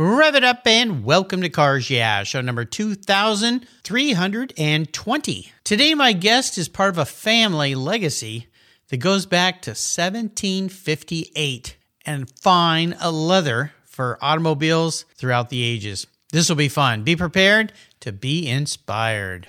Rev it up and welcome to Cars Yeah, show number 2320. Today, my guest is part of a family legacy that goes back to 1758 and fine leather for automobiles throughout the ages. This will be fun. Be prepared to be inspired.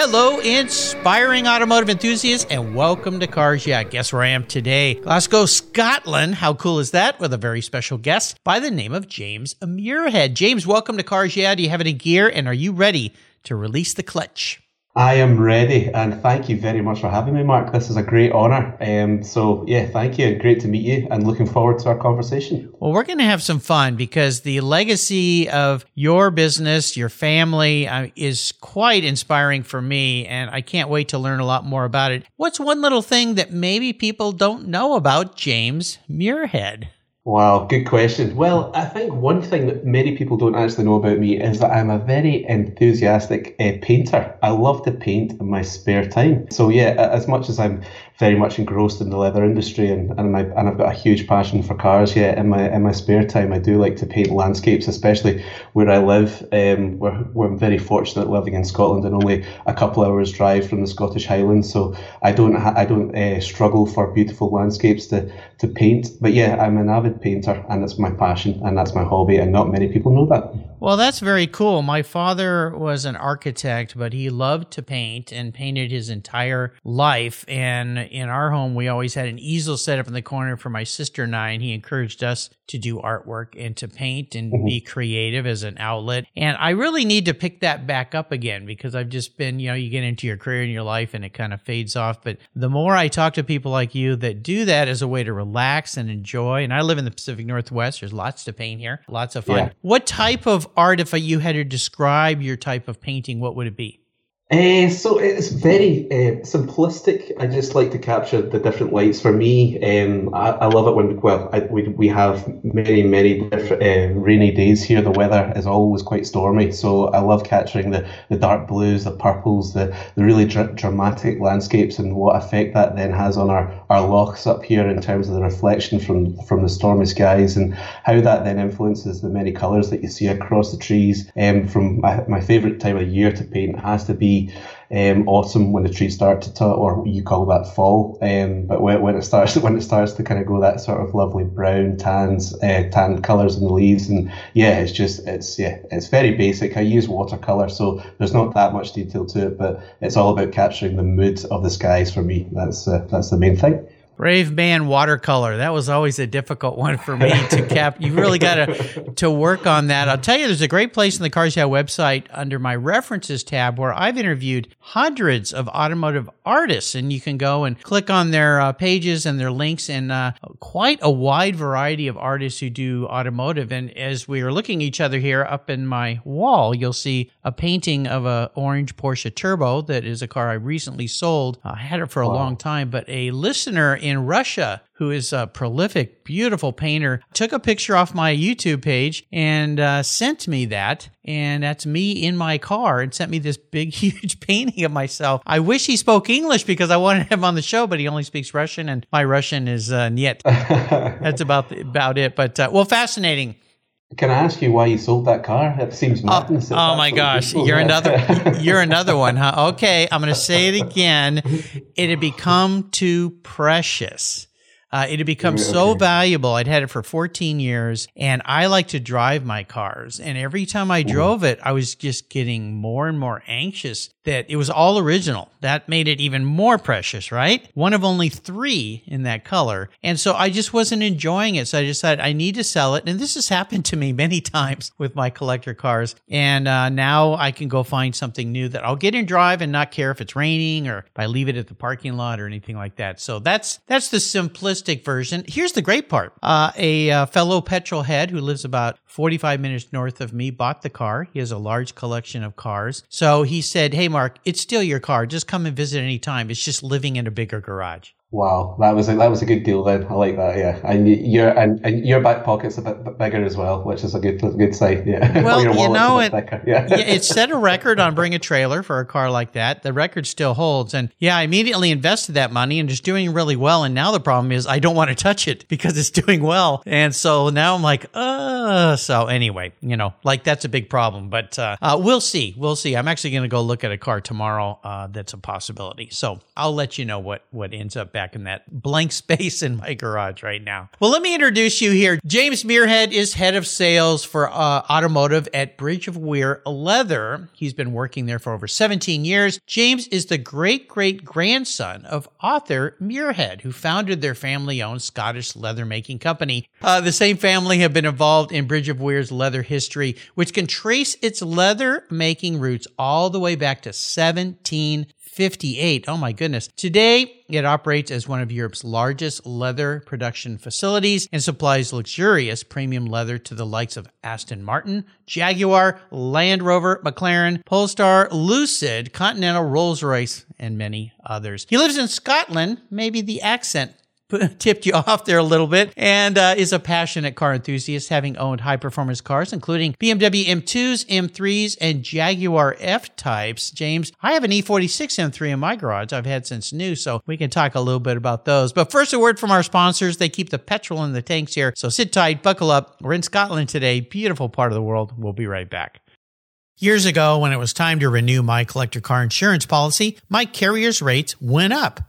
Hello, inspiring automotive enthusiasts, and welcome to Cars Yeah. Guess where I am today? Glasgow, Scotland. How cool is that? With a very special guest by the name of James Muirhead. James, welcome to Cars Yeah. Do you have any gear, and are you ready to release the clutch? I am ready, and thank you very much for having me, Mark. This is a great honour. Um, so, yeah, thank you. Great to meet you, and looking forward to our conversation. Well, we're going to have some fun because the legacy of your business, your family, uh, is quite inspiring for me, and I can't wait to learn a lot more about it. What's one little thing that maybe people don't know about James Muirhead? Wow, good question. Well, I think one thing that many people don't actually know about me is that I'm a very enthusiastic uh, painter. I love to paint in my spare time. So yeah, as much as I'm very much engrossed in the leather industry and, and, my, and I've got a huge passion for cars. Yeah, in my in my spare time, I do like to paint landscapes, especially where I live. Um, we're, we're very fortunate living in Scotland and only a couple hours drive from the Scottish Highlands, so I don't I don't uh, struggle for beautiful landscapes to to paint. But yeah, I'm an avid painter, and it's my passion and that's my hobby, and not many people know that. Well, that's very cool. My father was an architect, but he loved to paint and painted his entire life and in our home, we always had an easel set up in the corner for my sister and I, and he encouraged us to do artwork and to paint and mm-hmm. be creative as an outlet. And I really need to pick that back up again because I've just been, you know, you get into your career and your life and it kind of fades off. But the more I talk to people like you that do that as a way to relax and enjoy, and I live in the Pacific Northwest, there's lots to paint here, lots of fun. Yeah. What type of art, if you had to describe your type of painting, what would it be? Uh, so it's very uh, simplistic. I just like to capture the different lights. For me, um, I, I, love it when well I, we, we have many many different uh, rainy days here. The weather is always quite stormy, so I love capturing the, the dark blues, the purples, the, the really dr- dramatic landscapes, and what effect that then has on our, our lochs up here in terms of the reflection from from the stormy skies, and how that then influences the many colours that you see across the trees. Um, from my, my favourite time of year to paint has to be um, autumn when the trees start to, or you call that fall. Um, but when, when it starts, when it starts to kind of go that sort of lovely brown tans, uh, tan colours in the leaves, and yeah, it's just it's yeah, it's very basic. I use watercolor, so there's not that much detail to it, but it's all about capturing the mood of the skies for me. That's uh, that's the main thing. Brave man watercolor. That was always a difficult one for me to cap. You really got to to work on that. I'll tell you, there's a great place in the Cars Yeah website under my references tab where I've interviewed hundreds of automotive artists, and you can go and click on their uh, pages and their links, and uh, quite a wide variety of artists who do automotive. And as we are looking at each other here up in my wall, you'll see a painting of a orange Porsche Turbo that is a car I recently sold. I had it for a wow. long time, but a listener in Russia who is a prolific, beautiful painter, took a picture off my YouTube page and uh, sent me that. And that's me in my car and sent me this big, huge painting of myself. I wish he spoke English because I wanted him on the show, but he only speaks Russian and my Russian is uh, niet. that's about, about it. But, uh, well, fascinating. Can I ask you why you sold that car? It seems oh, madness. Oh, oh my gosh, you're another you're another one, huh? Okay, I'm going to say it again. It had become too precious. Uh, it had become okay. so valuable. I'd had it for 14 years and I like to drive my cars. And every time I drove it, I was just getting more and more anxious that it was all original. That made it even more precious, right? One of only three in that color. And so I just wasn't enjoying it. So I decided I need to sell it. And this has happened to me many times with my collector cars. And uh, now I can go find something new that I'll get and drive and not care if it's raining or if I leave it at the parking lot or anything like that. So that's, that's the simplicity simplistic version. Here's the great part. Uh, a uh, fellow petrol head who lives about 45 minutes north of me bought the car. He has a large collection of cars. So he said, Hey, Mark, it's still your car. Just come and visit anytime. It's just living in a bigger garage. Wow, that was a, that was a good deal then. I like that. Yeah, and your and, and your back pocket's a bit, bit bigger as well, which is a good good sign. Yeah. Well, you know, it, yeah. yeah, it set a record on bring a trailer for a car like that. The record still holds, and yeah, I immediately invested that money and just doing really well. And now the problem is I don't want to touch it because it's doing well, and so now I'm like, uh. So anyway, you know, like that's a big problem, but uh, uh we'll see. We'll see. I'm actually going to go look at a car tomorrow. Uh, that's a possibility. So I'll let you know what what ends up back in that blank space in my garage right now. Well, let me introduce you here. James Muirhead is head of sales for uh, automotive at Bridge of Weir Leather. He's been working there for over 17 years. James is the great great grandson of Arthur Muirhead, who founded their family owned Scottish leather making company. Uh, the same family have been involved in Bridge of Weir's leather history, which can trace its leather making roots all the way back to 17 58. Oh my goodness. Today, it operates as one of Europe's largest leather production facilities and supplies luxurious premium leather to the likes of Aston Martin, Jaguar, Land Rover, McLaren, Polestar, Lucid, Continental, Rolls-Royce, and many others. He lives in Scotland. Maybe the accent tipped you off there a little bit and uh, is a passionate car enthusiast, having owned high performance cars, including BMW M2s, M3s, and Jaguar F types. James, I have an E46 M3 in my garage I've had since new, so we can talk a little bit about those. But first, a word from our sponsors. They keep the petrol in the tanks here, so sit tight, buckle up. We're in Scotland today, beautiful part of the world. We'll be right back. Years ago, when it was time to renew my collector car insurance policy, my carrier's rates went up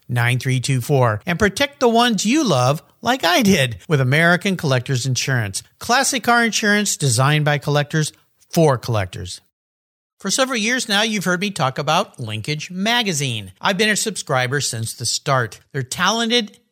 9324 and protect the ones you love like I did with American Collectors Insurance. Classic car insurance designed by collectors for collectors. For several years now, you've heard me talk about Linkage Magazine. I've been a subscriber since the start. They're talented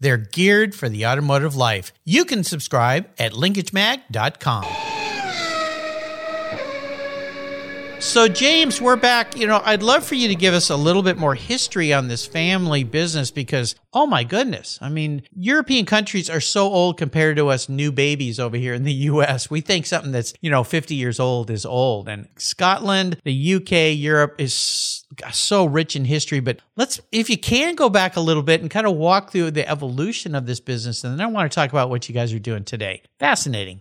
They're geared for the automotive life. You can subscribe at linkagemag.com. So, James, we're back. You know, I'd love for you to give us a little bit more history on this family business because, oh my goodness, I mean, European countries are so old compared to us new babies over here in the US. We think something that's, you know, 50 years old is old. And Scotland, the UK, Europe is so rich in history. But let's, if you can go back a little bit and kind of walk through the evolution of this business, and then I want to talk about what you guys are doing today. Fascinating.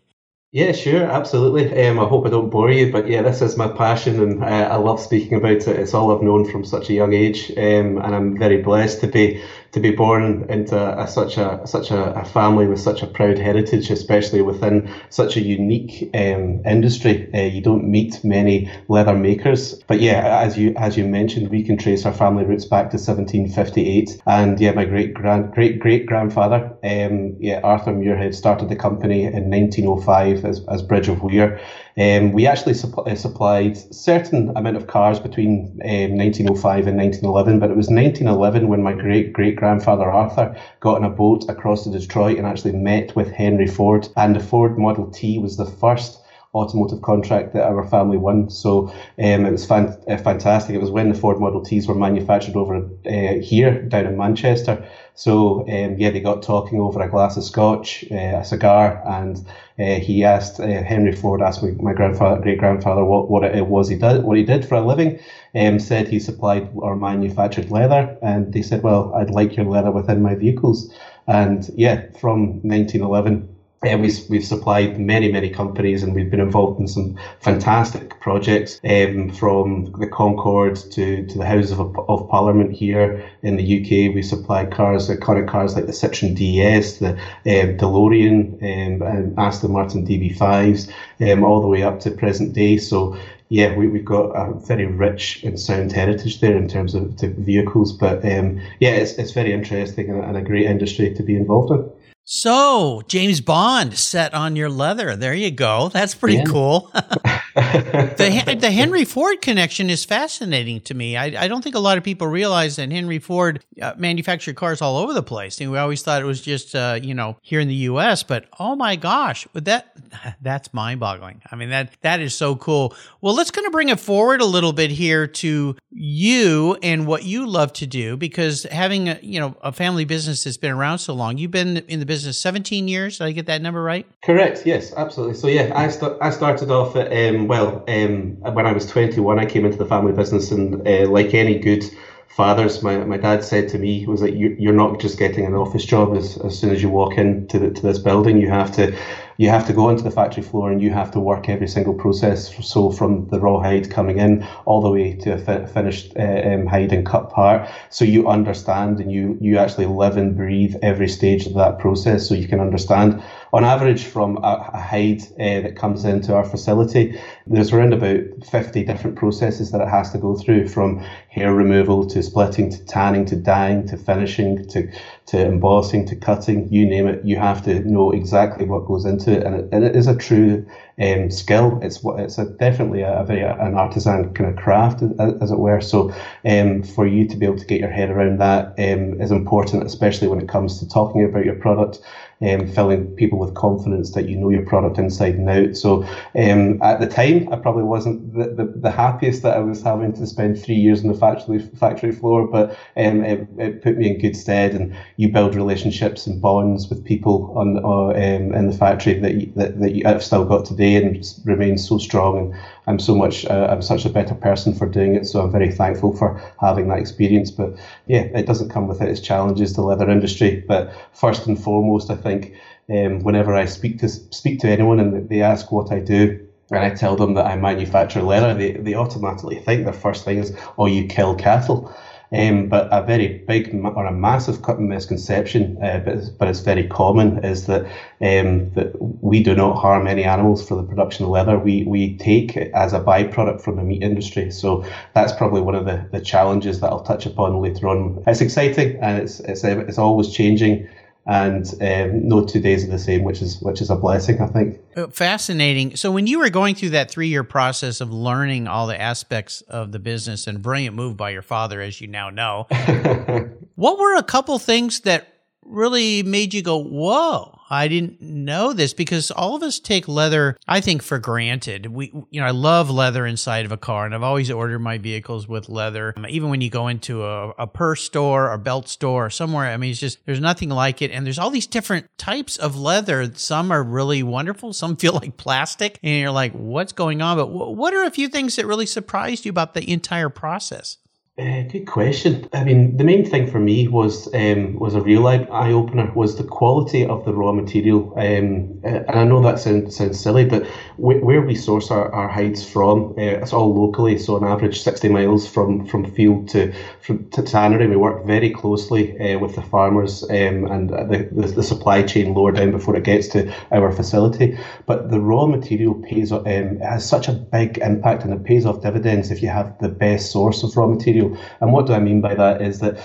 Yeah, sure, absolutely. Um, I hope I don't bore you, but yeah, this is my passion, and uh, I love speaking about it. It's all I've known from such a young age, um, and I'm very blessed to be to be born into a, such a such a, a, family with such a proud heritage, especially within such a unique um, industry. Uh, you don't meet many leather makers, but yeah, as you as you mentioned, we can trace our family roots back to 1758, and yeah, my great great great grandfather, um, yeah, Arthur Muirhead started the company in 1905 as, as Bridge of Weir. Um, we actually supp- uh, supplied certain amount of cars between um, 1905 and 1911, but it was 1911 when my great great grandfather Arthur got on a boat across to Detroit and actually met with Henry Ford. And the Ford Model T was the first automotive contract that our family won. So um, it was fan- uh, fantastic. It was when the Ford Model Ts were manufactured over uh, here down in Manchester. So um, yeah, they got talking over a glass of scotch, uh, a cigar, and uh, he asked uh, Henry Ford asked me, my grandfather, great grandfather, what, what it was he did, what he did for a living. Um, said he supplied or manufactured leather, and they said, well, I'd like your leather within my vehicles. And yeah, from 1911 uh, we, we've supplied many, many companies and we've been involved in some fantastic projects um, from the Concorde to, to the Houses of, of Parliament here in the UK. We supplied cars, iconic cars like the Citroen DS, the um, DeLorean, um, and Aston Martin DB5s, um, all the way up to present day. So yeah, we, we've got a very rich and sound heritage there in terms of vehicles. But um, yeah, it's, it's very interesting and a great industry to be involved in. So, James Bond set on your leather. There you go. That's pretty yeah. cool. the the Henry Ford connection is fascinating to me. I, I don't think a lot of people realize that Henry Ford uh, manufactured cars all over the place. And we always thought it was just uh, you know here in the U.S. But oh my gosh, that that's mind boggling. I mean that that is so cool. Well, let's kind of bring it forward a little bit here to you and what you love to do because having a, you know a family business that's been around so long, you've been in the business 17 years. Did I get that number right? Correct. Yes, absolutely. So yeah, I, st- I started off at, um, well, um, when I was 21, I came into the family business and uh, like any good fathers, my, my dad said to me was that you, you're not just getting an office job as, as soon as you walk into the, to this building. You have to you have to go onto the factory floor and you have to work every single process. So from the raw hide coming in all the way to a fi- finished uh, um, hide and cut part. So you understand and you you actually live and breathe every stage of that process. So you can understand. On average, from a, a hide uh, that comes into our facility, there's around about 50 different processes that it has to go through, from hair removal to splitting to tanning to dyeing to finishing to to embossing to cutting. You name it. You have to know exactly what goes into it, and it, and it is a true um, skill. It's it's a, definitely a, a, very an artisan kind of craft, as, it were. So um, for you to be able to get your head around that um, is important, especially when it comes to talking about your product um, filling people with confidence that you know your product inside and out. So um, at the time, I probably wasn't the, the, the, happiest that I was having to spend three years on the factory factory floor, but um, it, it, put me in good stead. And you build relationships and bonds with people on uh, um, in the factory that you, that, that you have still got today and remain so strong. And I'm so much uh, I'm such a better person for doing it. So I'm very thankful for having that experience. But yeah, it doesn't come without its challenges, the leather industry. But first and foremost, I think um, whenever I speak to speak to anyone and they ask what I do, and I tell them that I manufacture leather, they, they automatically think their first thing is, oh, you kill cattle. Um, but a very big or a massive misconception, uh, but, it's, but it's very common, is that um, that we do not harm any animals for the production of leather. We we take it as a byproduct from the meat industry. So that's probably one of the, the challenges that I'll touch upon later on. It's exciting and it's it's it's always changing and um, no two days are the same, which is which is a blessing, I think. Uh, fascinating. So, when you were going through that three year process of learning all the aspects of the business, and brilliant move by your father, as you now know, what were a couple things that really made you go, "Whoa"? I didn't know this because all of us take leather, I think, for granted. We, you know, I love leather inside of a car, and I've always ordered my vehicles with leather. Um, even when you go into a, a purse store or belt store or somewhere, I mean, it's just there's nothing like it. And there's all these different types of leather. Some are really wonderful. Some feel like plastic, and you're like, what's going on? But what are a few things that really surprised you about the entire process? Uh, good question. I mean, the main thing for me was um, was a real eye opener was the quality of the raw material. Um, and I know that sounds sounds silly, but where we source our, our hides from, uh, it's all locally. So on average, sixty miles from, from field to from to tannery. We work very closely uh, with the farmers um, and the, the, the supply chain lower down before it gets to our facility. But the raw material pays um, has such a big impact, and it pays off dividends if you have the best source of raw material and what do I mean by that is that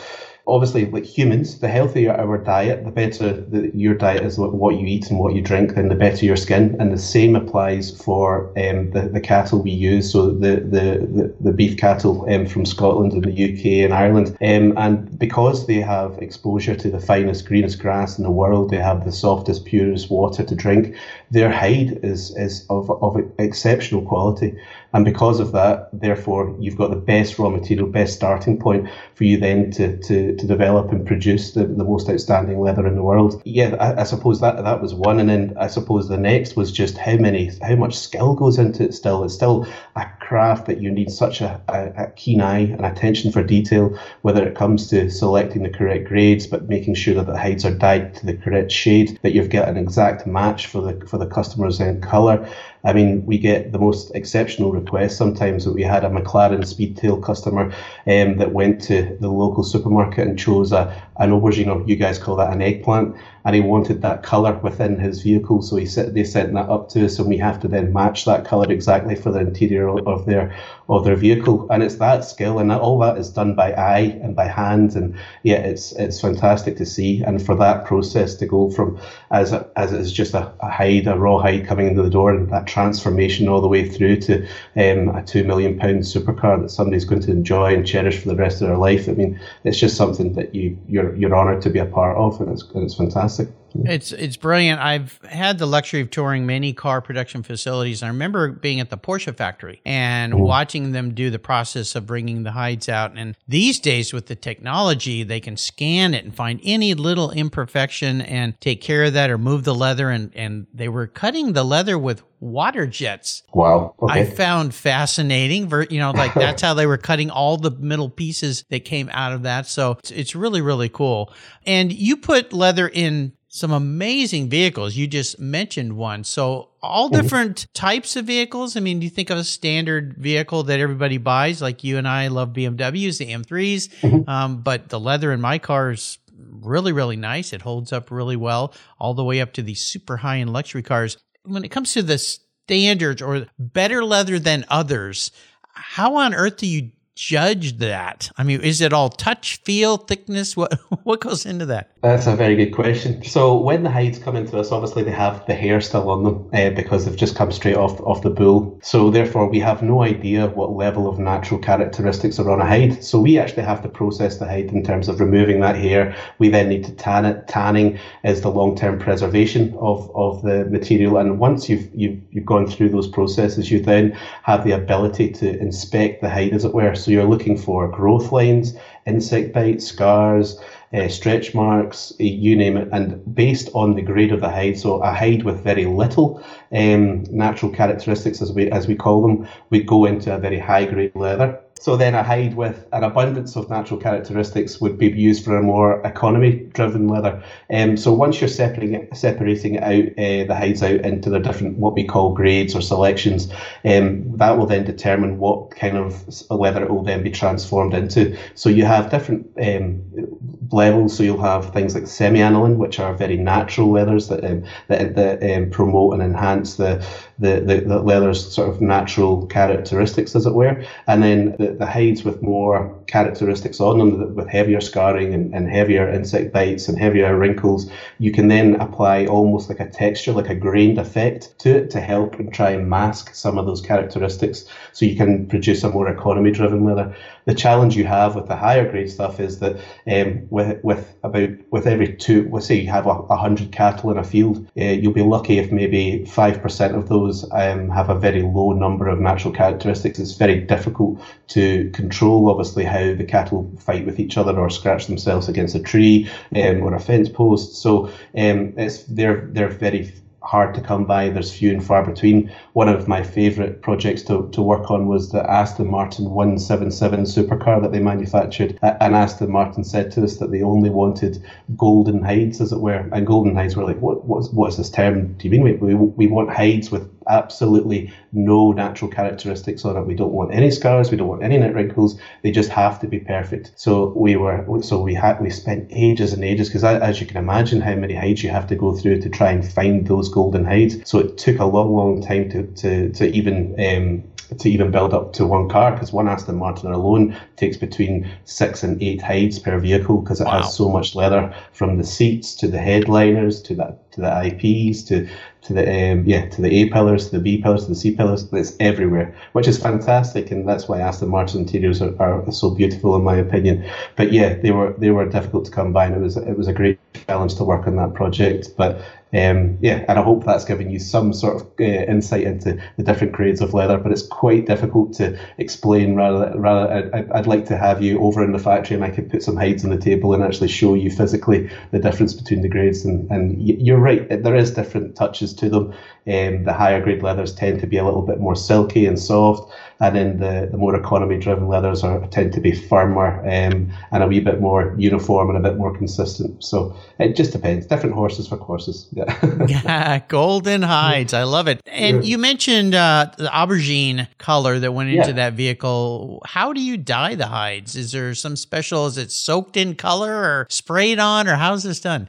obviously, like humans, the healthier our diet, the better the, your diet is what you eat and what you drink, then the better your skin. And the same applies for um, the, the cattle we use. So the, the, the, the beef cattle um, from Scotland and the UK and Ireland. Um, and because they have exposure to the finest, greenest grass in the world, they have the softest, purest water to drink, their hide is is of, of exceptional quality. And because of that, therefore, you've got the best raw material, best starting point for you then to, to, to develop and produce the, the most outstanding leather in the world. Yeah, I, I, suppose that that was one. And then I suppose the next was just how many, how much skill goes into it still. It's still a craft that you need such a, a, a keen eye and attention for detail, whether it comes to selecting the correct grades, but making sure that the hides are dyed to the correct shade, that you've got an exact match for the for the customer's end colour. I mean, we get the most exceptional requests sometimes that we had a McLaren Speedtail customer um, that went to the local supermarket and chose a, an aubergine, or you guys call that an eggplant, and he wanted that colour within his vehicle. So he set, they sent that up to us, and we have to then match that colour exactly for the interior of their of their vehicle. And it's that skill, and all that is done by eye and by hand. And yeah, it's it's fantastic to see. And for that process to go from as a, as it's just a, a hide, a raw hide coming into the door, and that transformation all the way through to um, a two million pound supercar that somebody's going to enjoy and cherish for the rest of their life. I mean, it's just something that you you're you're honoured to be a part of, and it's and it's fantastic. It's it's brilliant. I've had the luxury of touring many car production facilities. I remember being at the Porsche factory and mm. watching them do the process of bringing the hides out. And these days, with the technology, they can scan it and find any little imperfection and take care of that or move the leather. And and they were cutting the leather with water jets. Wow. Okay. I found fascinating. You know, like that's how they were cutting all the middle pieces that came out of that. So it's, it's really, really cool. And you put leather in some amazing vehicles. You just mentioned one. So all mm-hmm. different types of vehicles. I mean, you think of a standard vehicle that everybody buys? Like you and I love BMWs, the M3s, mm-hmm. um, but the leather in my car is really, really nice. It holds up really well, all the way up to these super high end luxury cars. When it comes to the standards or better leather than others, how on earth do you judge that? I mean, is it all touch, feel, thickness? What what goes into that? That's a very good question. So when the hides come into us, obviously they have the hair still on them uh, because they've just come straight off off the bull. So therefore, we have no idea what level of natural characteristics are on a hide. So we actually have to process the hide in terms of removing that hair. We then need to tan it. Tanning is the long term preservation of, of the material. And once you've, you've you've gone through those processes, you then have the ability to inspect the hide, as it were. So you're looking for growth lines, insect bites, scars, uh, stretch marks, uh, you name it, and based on the grade of the hide, so a hide with very little um, natural characteristics, as we as we call them, we go into a very high grade leather. So then a hide with an abundance of natural characteristics would be used for a more economy-driven leather. Um, so once you're separating separating out uh, the hides out into the different what we call grades or selections, um, that will then determine what kind of leather it will then be transformed into. So you have different um, levels. So you'll have things like semi-aniline, which are very natural leathers that um, that, that um, promote and enhance the, the, the, the leather's sort of natural characteristics, as it were. And then the, the hides with more characteristics on them, with heavier scarring and, and heavier insect bites and heavier wrinkles, you can then apply almost like a texture, like a grained effect to it to help and try and mask some of those characteristics. So you can produce a more economy-driven leather. The challenge you have with the higher grade stuff is that um, with with about with every two, let's say you have a, a hundred cattle in a field, uh, you'll be lucky if maybe five percent of those um, have a very low number of natural characteristics. It's very difficult to control, obviously, how the cattle fight with each other or scratch themselves against a tree um, or a fence post. So um, it's they're they're very hard to come by. There's few and far between. One of my favourite projects to, to work on was the Aston Martin One-77 supercar that they manufactured. And Aston Martin said to us that they only wanted golden hides, as it were. And golden hides were like, what, what's, what is this term? Do you mean we, we, we want hides with absolutely no natural characteristics on it. We don't want any scars. We don't want any net wrinkles. They just have to be perfect. So we were, so we had, we spent ages and ages because as you can imagine how many hides you have to go through to try and find those golden hides. So it took a long, long time to, to, to even, um, to even build up to one car because one Aston Martin alone takes between six and eight hides per vehicle because it wow. has so much leather from the seats to the headliners to that to the IPs, to to the um, yeah to the A pillars, to the B pillars, to the C pillars. It's everywhere, which is fantastic, and that's why Aston Martin interiors are, are so beautiful in my opinion. But yeah, they were they were difficult to come by, and it was it was a great challenge to work on that project. But um, yeah, and I hope that's given you some sort of uh, insight into the different grades of leather. But it's quite difficult to explain. Rather, rather, I'd, I'd like to have you over in the factory, and I could put some hides on the table and actually show you physically the difference between the grades. And, and you're right, there is different touches to them. Um, the higher grade leathers tend to be a little bit more silky and soft, and then the, the more economy driven leathers are tend to be firmer um, and a wee bit more uniform and a bit more consistent. So it just depends. Different horses for courses. Yeah. yeah golden hides. I love it. And you mentioned uh, the aubergine color that went into yeah. that vehicle. How do you dye the hides? Is there some special? Is it soaked in color or sprayed on, or how's this done?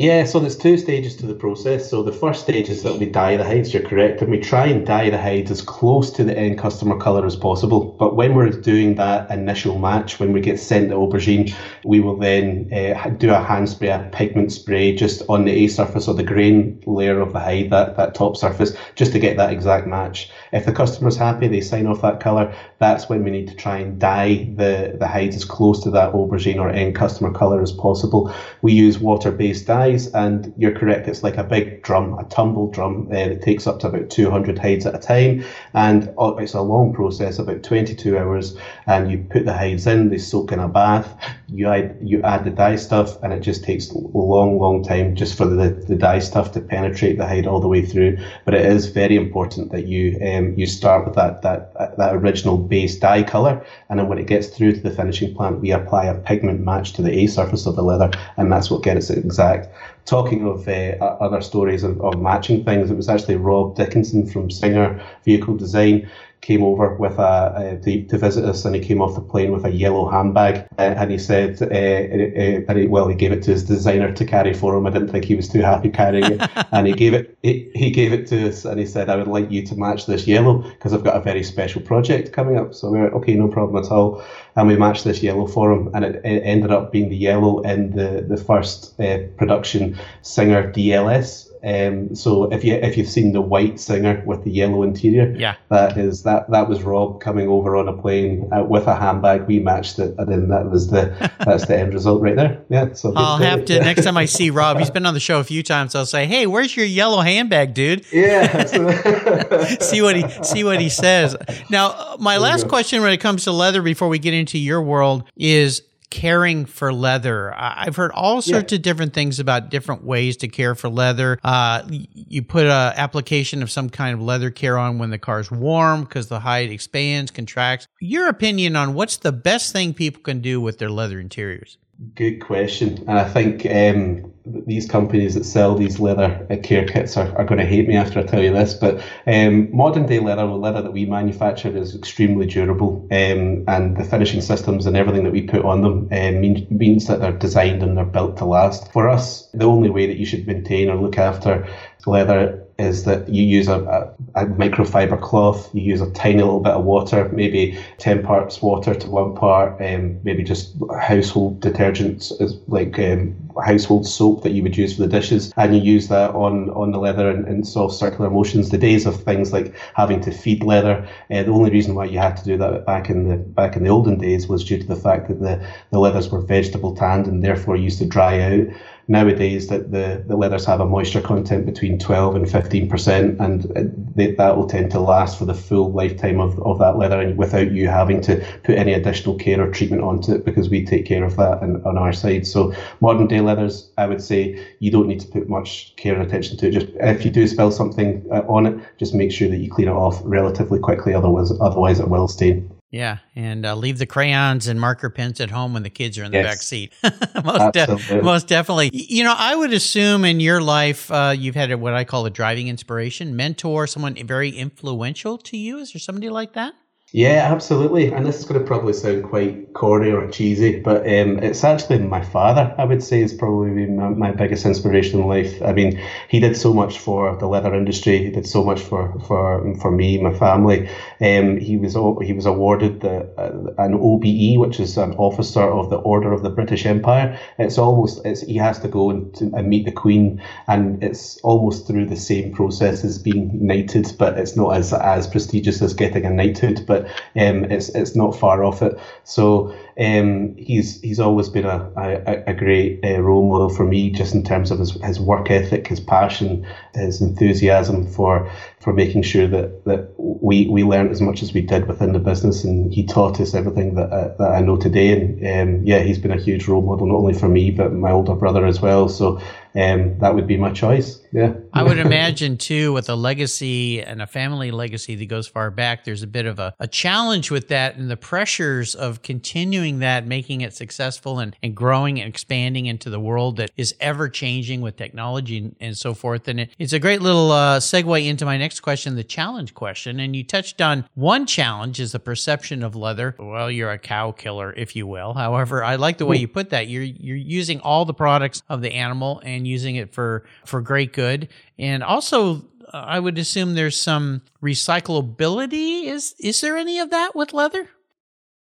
Yeah, so there's two stages to the process. So the first stage is that we dye the hides, you're correct, and we try and dye the hides as close to the end customer colour as possible. But when we're doing that initial match, when we get sent the aubergine, we will then uh, do a hand spray, a pigment spray just on the A surface or the grain layer of the hide, that, that top surface, just to get that exact match. If the customer's happy, they sign off that colour, that's when we need to try and dye the, the hides as close to that aubergine or end customer colour as possible. We use water-based dye size, and you're correct, it's like a big drum, a tumble drum. Uh, it takes up to about 200 hides at a time, and uh, it's a long process, about 22 hours. And you put the hides in, they soak in a bath. You add you add the dye stuff, and it just takes a long, long time just for the, the dye stuff to penetrate the hide all the way through. But it is very important that you um, you start with that that that original base dye color, and then when it gets through to the finishing plant, we apply a pigment match to the A surface of the leather, and that's what gets it exact talking of uh, other stories of, of, matching things, it was actually Rob Dickinson from Singer Vehicle Design came over with a, to, to, visit us, and he came off the plane with a yellow handbag, uh, and he said, uh, uh, uh, well, he gave it to his designer to carry for him. I didn't think he was too happy carrying it, and he gave it he, he gave it to us, and he said, I would like you to match this yellow because I've got a very special project coming up. So we were okay, no problem at all, and we matched this yellow for him, and it, it ended up being the yellow in the the first uh, production Singer DLS um, so if you if you've seen the white singer with the yellow interior, yeah, that is that that was Rob coming over on a plane uh, with a handbag. We matched it, and then that was the that's the end result right there. Yeah. So I'll have to yeah. next time I see Rob. He's been on the show a few times. I'll say, "Hey, where's your yellow handbag, dude?" Yeah. see what he see what he says. Now, my there last question when it comes to leather, before we get into your world, is caring for leather. I've heard all sorts yeah. of different things about different ways to care for leather. Uh, you put a application of some kind of leather care on when the car's warm because the hide expands, contracts. Your opinion on what's the best thing people can do with their leather interiors? Good question. And I think um, these companies that sell these leather uh, care kits are, are going to hate me after I tell you this, but um, modern day leather, the leather that we manufacture, is extremely durable, um, and the finishing systems and everything that we put on them um, mean, means that they're designed and they're built to last. For us, the only way that you should maintain or look after leather is that you use a, a, a, microfiber cloth, you use a tiny little bit of water, maybe 10 parts water to one part, um, maybe just household detergents like um, household soap that you would use for the dishes, and you use that on, on the leather in, in soft circular motions. The days of things like having to feed leather, uh, the only reason why you had to do that back in the back in the olden days was due to the fact that the, the leathers were vegetable tanned and therefore used to dry out nowadays that the, the leathers have a moisture content between 12 and 15% and they, that will tend to last for the full lifetime of, of that leather and without you having to put any additional care or treatment onto it because we take care of that in, on our side. So modern day leathers i would say you don't need to put much care and attention to it. Just if you do spill something uh, on it just make sure that you clean it off relatively quickly otherwise otherwise it will stain yeah, and uh, leave the crayons and marker pens at home when the kids are in the yes. back seat. most, de- most definitely. You know, I would assume in your life uh, you've had what I call a driving inspiration, mentor, someone very influential to you. Is there somebody like that? Yeah, absolutely. And this is going to probably sound quite corny or cheesy, but um, it's actually my father, I would say, is probably my, my, biggest inspiration in life. I mean, he did so much for the leather industry. He did so much for for, for me, my family. Um, he was he was awarded the uh, an OBE, which is an officer of the Order of the British Empire. It's almost it's, he has to go and, and meet the Queen, and it's almost through the same process as being knighted, but it's not as as prestigious as getting a knighthood. But but um, it's it's not far off it. So um, he's he's always been a, a, a great uh, role model for me, just in terms of his, his work ethic, his passion, his enthusiasm for for making sure that, that we we learned as much as we did within the business, and he taught us everything that uh, that I know today. And um, yeah, he's been a huge role model not only for me but my older brother as well. So um, that would be my choice. Yeah, I would imagine too, with a legacy and a family legacy that goes far back, there's a bit of a, a challenge with that and the pressures of continuing that, making it successful and, and growing and expanding into the world that is ever changing with technology and, and so forth. And it, it's a great little uh, segue into my next question, the challenge question. And you touched on one challenge is the perception of leather. Well, you're a cow killer, if you will. However, I like the way you put that. You're you're using all the products of the animal and using it for for great good. And also I would assume there's some recyclability. Is is there any of that with leather?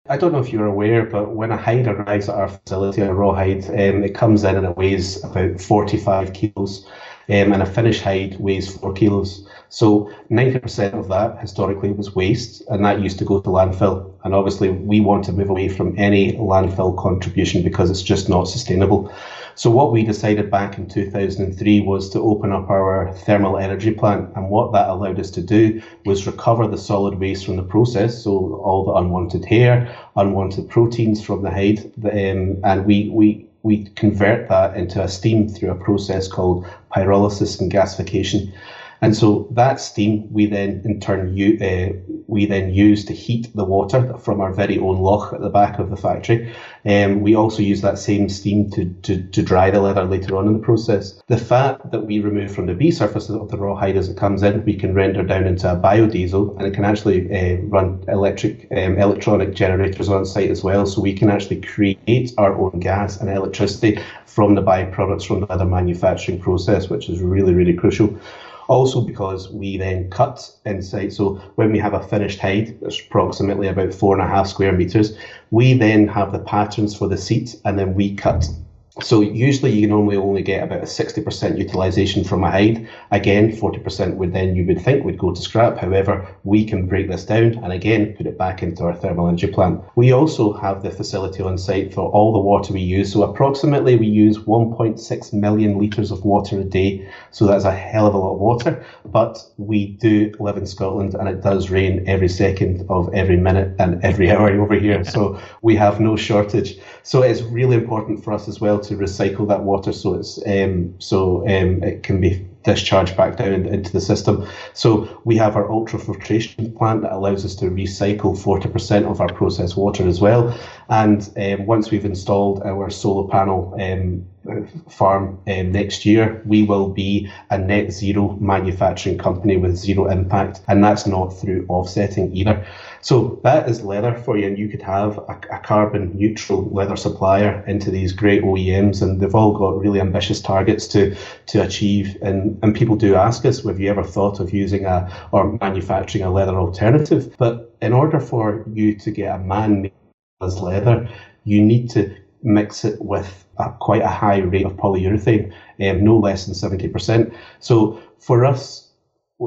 I don't know if you're aware, but when a hide arrives at our facility, a raw hide, um, it comes in and it weighs about 45 kilos, um, and a finished hide weighs 4 kilos. So 90% of that historically was waste, and that used to go to landfill. And obviously, we want to move away from any landfill contribution because it's just not sustainable. So what we decided back in 2003 was to open up our thermal energy plant. And what that allowed us to do was recover the solid waste from the process. So all the unwanted hair, unwanted proteins from the hide. Um, and we, we, we convert that into a steam through a process called pyrolysis and gasification. And so that steam we then in turn u- uh, we then use to heat the water from our very own loch at the back of the factory. Um, we also use that same steam to, to, to dry the leather later on in the process. The fat that we remove from the B surface of the raw hide as it comes in, we can render down into a biodiesel and it can actually uh, run electric um, electronic generators on site as well. So we can actually create our own gas and electricity from the byproducts from the leather manufacturing process, which is really, really crucial. Also, because we then cut inside. So when we have a finished hide, that's approximately about four and a half square meters, we then have the patterns for the seat and then we cut so usually you normally only get about a 60% utilization from a hide. Again, 40% would then you would think would go to scrap. However, we can break this down and again put it back into our thermal energy plant. We also have the facility on site for all the water we use. So approximately we use 1.6 million litres of water a day. So that's a hell of a lot of water. But we do live in Scotland and it does rain every second of every minute and every hour over here. So we have no shortage. So it's really important for us as well to recycle that water so it's um, so um, it can be discharged back down into the system. So we have our ultrafiltration plant that allows us to recycle 40% of our processed water as well. And um, once we've installed our solar panel um, farm um, next year, we will be a net zero manufacturing company with zero impact, and that's not through offsetting either. So that is leather for you, and you could have a, a, carbon neutral leather supplier into these great OEMs, and they've all got really ambitious targets to to achieve. And people do ask us, have you ever thought of using a or manufacturing a leather alternative? But in order for you to get a man-made leather, you need to mix it with a, quite a high rate of polyurethane, um, no less than 70%. So for us,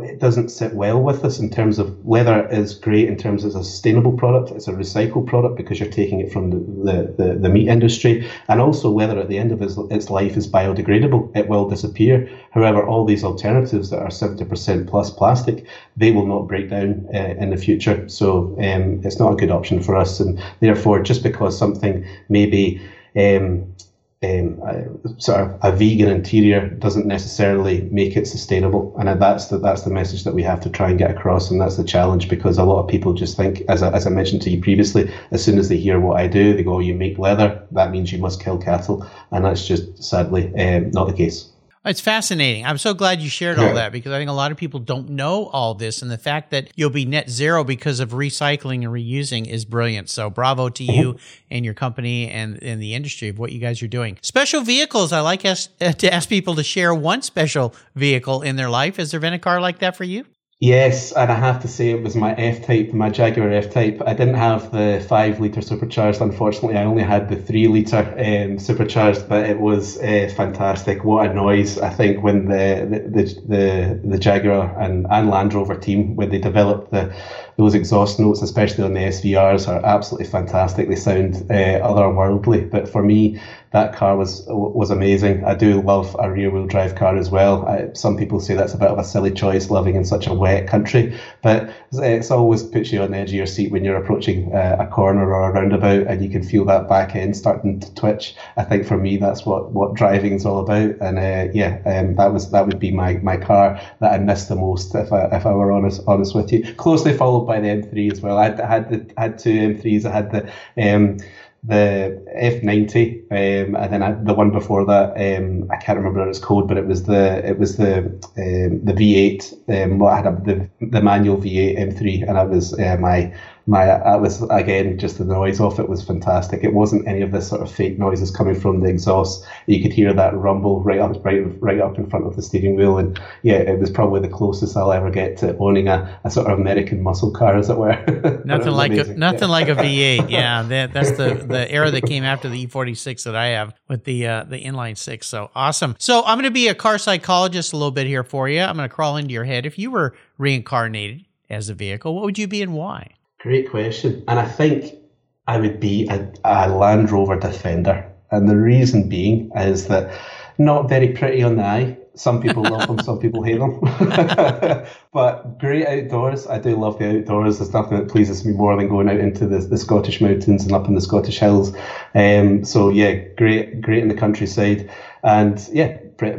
it doesn't sit well with us in terms of leather is great in terms of a sustainable product. It's a recycled product because you're taking it from the, the, the, the meat industry. And also leather at the end of its, its life is biodegradable. It will disappear. However, all these alternatives that are 70% plus plastic, they will not break down uh, in the future. So um, it's not a good option for us. And therefore, just because something maybe um, um, a, sort of a vegan interior doesn't necessarily make it sustainable, and that's the that's the message that we have to try and get across, and that's the challenge because a lot of people just think, as I, as I mentioned to you previously, as soon as they hear what I do, they go, "You make leather, that means you must kill cattle," and that's just sadly um, not the case. It's fascinating. I'm so glad you shared all that because I think a lot of people don't know all this. And the fact that you'll be net zero because of recycling and reusing is brilliant. So bravo to you and your company and in the industry of what you guys are doing. Special vehicles. I like us, uh, to ask people to share one special vehicle in their life. Has there been a car like that for you? Yes, and I have to say it was my F Type, my Jaguar F Type. I didn't have the five liter supercharged. Unfortunately, I only had the three liter um, supercharged, but it was uh, fantastic. What a noise! I think when the the the, the Jaguar and, and Land Rover team when they developed the those exhaust notes, especially on the SVRs, are absolutely fantastic. They sound uh, otherworldly. But for me, that car was was amazing. I do love a rear wheel drive car as well. I, some people say that's a bit of a silly choice, living in such a wet country, but it's always puts you on the edge of your seat when you're approaching uh, a corner or a roundabout and you can feel that back end starting to twitch. I think for me, that's what what driving is all about. And uh, yeah, um, that was that would be my, my car that I missed the most if I if I were honest honest with you. Closely followed by the M3 as well. I had, had the had two M3s. I had the um, the F90, um, and then I, the one before that, um, I can't remember what its code, but it was the it was the um, the V8. Um, well, I had a, the the manual V8 M3, and that was uh, my my that was again just the noise off it was fantastic. It wasn't any of this sort of fake noises coming from the exhaust. You could hear that rumble right up right right up in front of the steering wheel, and yeah, it was probably the closest I'll ever get to owning a, a sort of American muscle car, as it were. nothing like a, nothing like a V8. Yeah, that, that's the the era that came after the E46 that I have with the uh, the inline six. So awesome. So I'm going to be a car psychologist a little bit here for you. I'm going to crawl into your head. If you were reincarnated as a vehicle, what would you be and why? Great question. And I think I would be a, a Land Rover Defender. And the reason being is that not very pretty on the eye. Some people love them, some people hate them. but great outdoors. I do love the outdoors. There's nothing that pleases me more than going out into the, the Scottish mountains and up in the Scottish hills. Um, so yeah, great, great in the countryside. And yeah,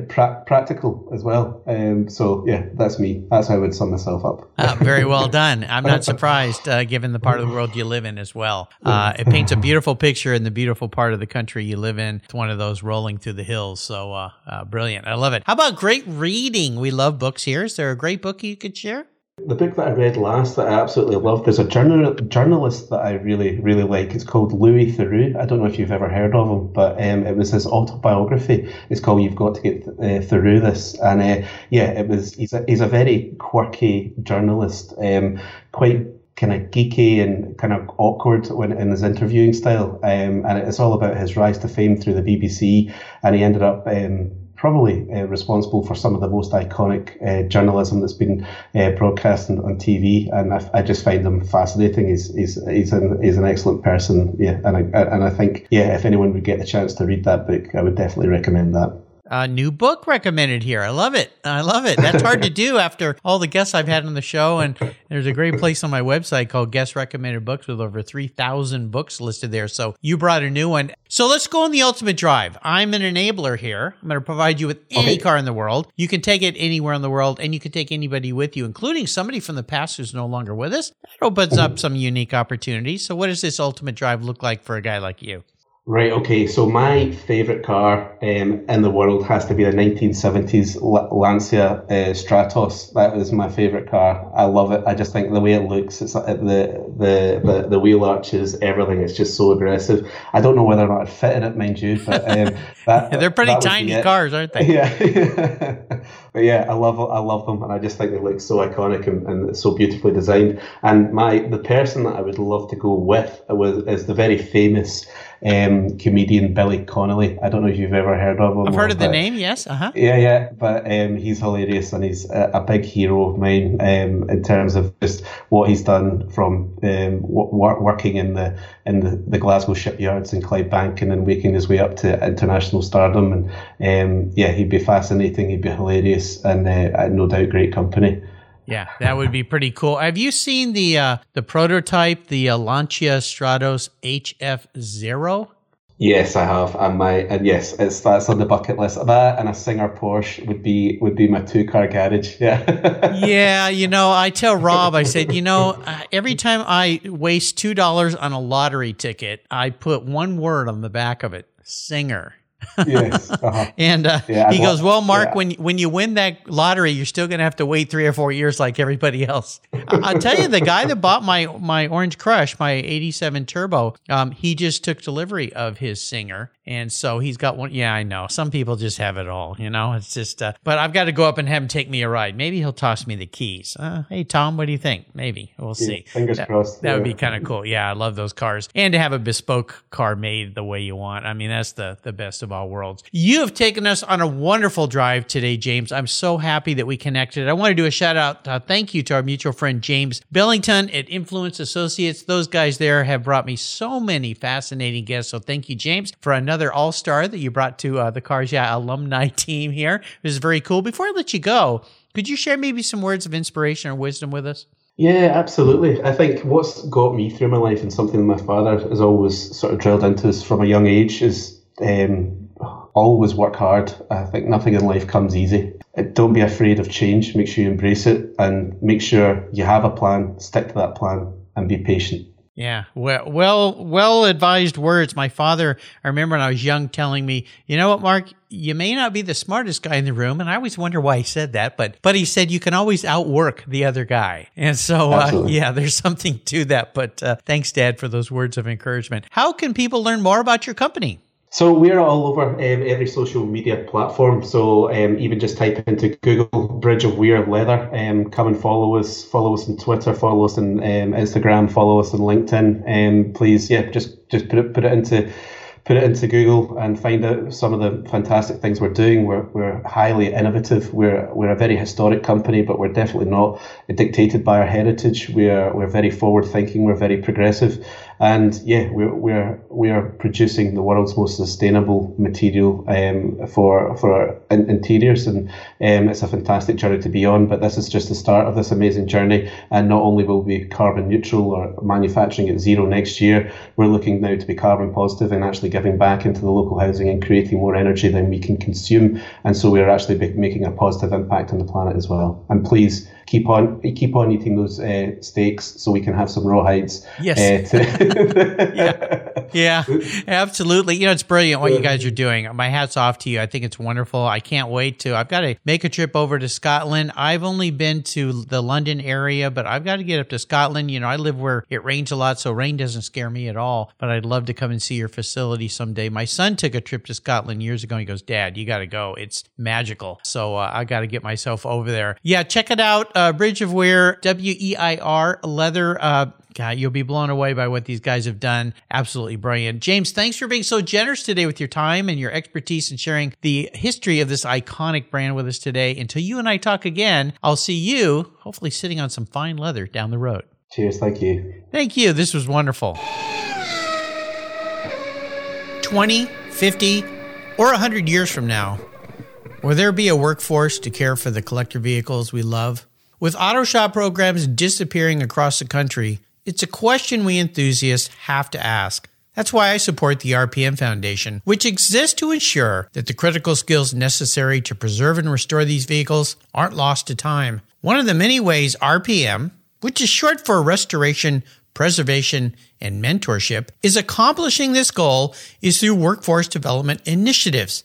pra- practical as well. Um, so yeah, that's me. That's how I would sum myself up. uh, very well done. I'm not surprised, uh, given the part of the world you live in as well. Uh, it paints a beautiful picture in the beautiful part of the country you live in. It's one of those rolling through the hills. So uh, uh, brilliant. I love it. How about great reading? We love books here. Is there a great book you could share? The book that I read last that I absolutely loved, there's a journal, journalist that I really, really like. It's called Louis Theroux. I don't know if you've ever heard of him, but um, it was his autobiography. It's called You've Got to Get uh, Through This. And uh, yeah, it was, he's a, he's a very quirky journalist, um, quite kind of geeky and kind of awkward when in his interviewing style. Um, and it's all about his rise to fame through the BBC. And he ended up um, probably uh, responsible for some of the most iconic uh, journalism that's been uh, broadcast on, on TV, and I, I, just find him fascinating. He's he's he's an, he's an excellent person, yeah, and I and I think yeah, if anyone would get the chance to read that book, I would definitely recommend that. A new book recommended here. I love it. I love it. That's hard to do after all the guests I've had on the show. And there's a great place on my website called Guest Recommended Books with over 3,000 books listed there. So you brought a new one. So let's go on the ultimate drive. I'm an enabler here. I'm going to provide you with any okay. car in the world. You can take it anywhere in the world and you can take anybody with you, including somebody from the past who's no longer with us. That opens up some unique opportunities. So what does this ultimate drive look like for a guy like you? Right. Okay. So my favorite car um, in the world has to be the 1970s Lancia uh, Stratos. That is my favorite car. I love it. I just think the way it looks, it's uh, the the the, the wheel arches, everything. It's just so aggressive. I don't know whether or not it fit in it, mind you, but um, that, they're pretty tiny cars, aren't they? Yeah. but yeah, I love I love them, and I just think they look so iconic and, and so beautifully designed. And my the person that I would love to go with was is the very famous um, comedian Billy Connolly. I don't know if you've ever heard of him. I've heard of the name, yes. Uh huh. Yeah, yeah, but um, he's hilarious and he's a, a big hero of mine um, in terms of just what he's done from um, w- working in the in the, the Glasgow shipyards in Clydebank and then making his way up to international stardom. And um, yeah, he'd be fascinating. He'd be hilarious and uh, no doubt great company. Yeah, that would be pretty cool. Have you seen the uh, the prototype, the uh, Lancia Stratos HF0? Yes, I have, and my and yes, it's that's on the bucket list. That and a Singer Porsche would be would be my two car garage. Yeah. yeah, you know, I tell Rob, I said, you know, uh, every time I waste two dollars on a lottery ticket, I put one word on the back of it: Singer. Yes. Uh-huh. and uh, Yeah, he goes, "Well, Mark, yeah. when when you win that lottery, you're still going to have to wait three or four years like everybody else." I- I'll tell you, the guy that bought my my Orange Crush, my '87 Turbo, um, he just took delivery of his Singer, and so he's got one. Yeah, I know. Some people just have it all, you know. It's just, uh, but I've got to go up and have him take me a ride. Maybe he'll toss me the keys. Uh, hey, Tom, what do you think? Maybe we'll see. fingers That- crossed. That would be kind of cool. Yeah, I love those cars, and to have a bespoke car made the way you want. I mean, that's the the best of all worlds. You have taken us on a wonderful drive today, James. I'm so happy that we connected. I want to do a shout out, uh, thank you to our mutual friend James Billington at Influence Associates. Those guys there have brought me so many fascinating guests. So thank you, James, for another all star that you brought to uh, the Cars alumni team here. This is very cool. Before I let you go, could you share maybe some words of inspiration or wisdom with us? Yeah, absolutely. I think what's got me through my life and something my father has always sort of drilled into us from a young age is um, always work hard. I think nothing in life comes easy. Don't be afraid of change. Make sure you embrace it and make sure you have a plan, stick to that plan, and be patient. Yeah, well, well, well advised words. My father, I remember when I was young, telling me, "You know what, Mark? You may not be the smartest guy in the room," and I always wonder why he said that. But, but he said you can always outwork the other guy, and so uh, yeah, there's something to that. But uh, thanks, Dad, for those words of encouragement. How can people learn more about your company? So we're all over um, every social media platform. So um, even just type into Google Bridge of Weir Leather. Um, come and follow us. Follow us on Twitter. Follow us on um, Instagram. Follow us on LinkedIn. Um, please, yeah, just just put it put it into put it into Google and find out some of the fantastic things we're doing. We're, we're highly innovative. We're, we're a very historic company, but we're definitely not dictated by our heritage. We're, we're very forward thinking. We're very progressive. And yeah, we're, we're, we're producing the world's most sustainable material um, for, for our interiors. And um, it's a fantastic journey to be on, but this is just the start of this amazing journey. And not only will we be carbon neutral or manufacturing at zero next year, we're looking now to be carbon positive and actually giving back into the local housing and creating more energy than we can consume. And so we're actually making a positive impact on the planet as well. And please keep on keep on eating those uh, steaks so we can have some rawhides. Yes. Uh, Yeah. Yeah, absolutely. You know, it's brilliant what you guys are doing. My hat's off to you. I think it's wonderful. I can't wait to. I've got to make a trip over to Scotland. I've only been to the London area, but I've got to get up to Scotland. You know, I live where it rains a lot, so rain doesn't scare me at all. But I'd love to come and see your facility someday. My son took a trip to Scotland years ago. He goes, Dad, you got to go. It's magical. So uh, I got to get myself over there. Yeah, check it out. Uh, Bridge of Weir, W E I R, leather. Uh, God, you'll be blown away by what these guys have done. Absolutely brilliant. James, thanks for being so generous today with your time and your expertise and sharing the history of this iconic brand with us today. Until you and I talk again, I'll see you hopefully sitting on some fine leather down the road. Cheers, thank you. Thank you. This was wonderful. 20, 50, or 100 years from now, will there be a workforce to care for the collector vehicles we love? With auto shop programs disappearing across the country, it's a question we enthusiasts have to ask. That's why I support the RPM Foundation, which exists to ensure that the critical skills necessary to preserve and restore these vehicles aren't lost to time. One of the many ways RPM, which is short for restoration, preservation, and mentorship, is accomplishing this goal is through workforce development initiatives.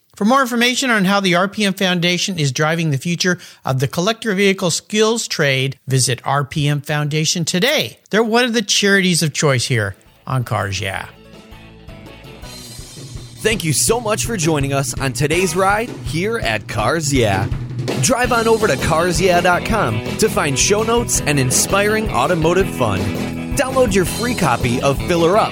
For more information on how the RPM Foundation is driving the future of the collector vehicle skills trade, visit RPM Foundation today. They're one of the charities of choice here on Cars Yeah. Thank you so much for joining us on today's ride here at Cars Yeah. Drive on over to carsyeah.com to find show notes and inspiring automotive fun. Download your free copy of Filler Up,